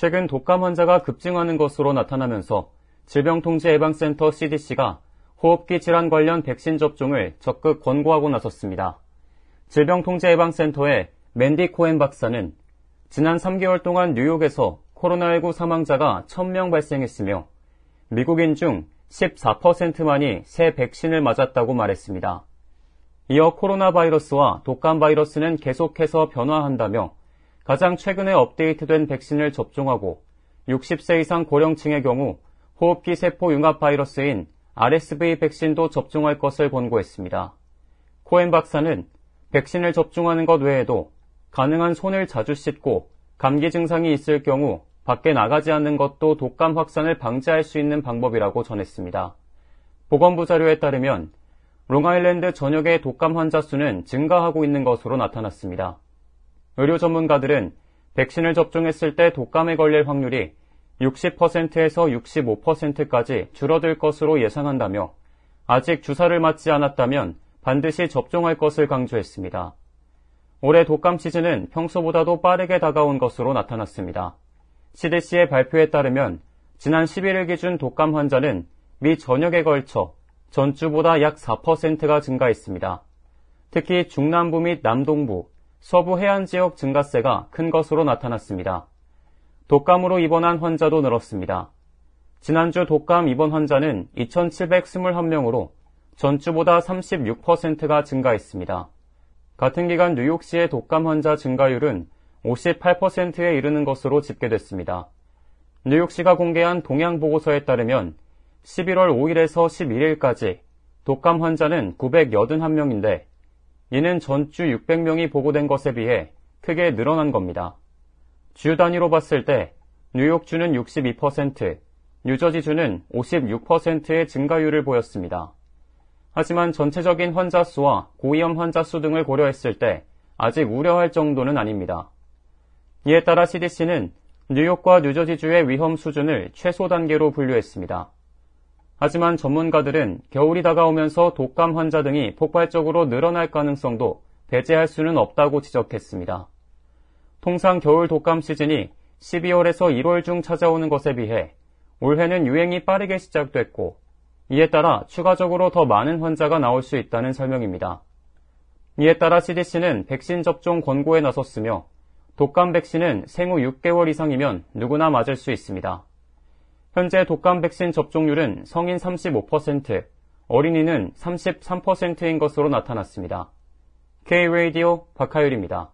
최근 독감 환자가 급증하는 것으로 나타나면서 질병통제예방센터 CDC가 호흡기 질환 관련 백신 접종을 적극 권고하고 나섰습니다. 질병통제예방센터의 맨디 코엔 박사는 지난 3개월 동안 뉴욕에서 코로나19 사망자가 1000명 발생했으며 미국인 중 14%만이 새 백신을 맞았다고 말했습니다. 이어 코로나 바이러스와 독감 바이러스는 계속해서 변화한다며 가장 최근에 업데이트된 백신을 접종하고 60세 이상 고령층의 경우 호흡기 세포 융합 바이러스인 RSV 백신도 접종할 것을 권고했습니다. 코엔 박사는 백신을 접종하는 것 외에도 가능한 손을 자주 씻고 감기 증상이 있을 경우 밖에 나가지 않는 것도 독감 확산을 방지할 수 있는 방법이라고 전했습니다. 보건부 자료에 따르면 롱아일랜드 전역의 독감 환자 수는 증가하고 있는 것으로 나타났습니다. 의료 전문가들은 백신을 접종했을 때 독감에 걸릴 확률이 60%에서 65%까지 줄어들 것으로 예상한다며 아직 주사를 맞지 않았다면 반드시 접종할 것을 강조했습니다. 올해 독감 시즌은 평소보다도 빠르게 다가온 것으로 나타났습니다. CDC의 발표에 따르면 지난 11일 기준 독감 환자는 미 전역에 걸쳐 전주보다 약 4%가 증가했습니다. 특히 중남부 및 남동부, 서부 해안 지역 증가세가 큰 것으로 나타났습니다. 독감으로 입원한 환자도 늘었습니다. 지난주 독감 입원 환자는 2,721명으로 전주보다 36%가 증가했습니다. 같은 기간 뉴욕시의 독감 환자 증가율은 58%에 이르는 것으로 집계됐습니다. 뉴욕시가 공개한 동향보고서에 따르면 11월 5일에서 11일까지 독감 환자는 981명인데 이는 전주 600명이 보고된 것에 비해 크게 늘어난 겁니다. 주 단위로 봤을 때 뉴욕주는 62%, 뉴저지주는 56%의 증가율을 보였습니다. 하지만 전체적인 환자 수와 고위험 환자 수 등을 고려했을 때 아직 우려할 정도는 아닙니다. 이에 따라 CDC는 뉴욕과 뉴저지주의 위험 수준을 최소 단계로 분류했습니다. 하지만 전문가들은 겨울이 다가오면서 독감 환자 등이 폭발적으로 늘어날 가능성도 배제할 수는 없다고 지적했습니다. 통상 겨울 독감 시즌이 12월에서 1월 중 찾아오는 것에 비해 올해는 유행이 빠르게 시작됐고 이에 따라 추가적으로 더 많은 환자가 나올 수 있다는 설명입니다. 이에 따라 CDC는 백신 접종 권고에 나섰으며 독감 백신은 생후 6개월 이상이면 누구나 맞을 수 있습니다. 현재 독감 백신 접종률은 성인 35%, 어린이는 33%인 것으로 나타났습니다. K-Radio 박하율입니다.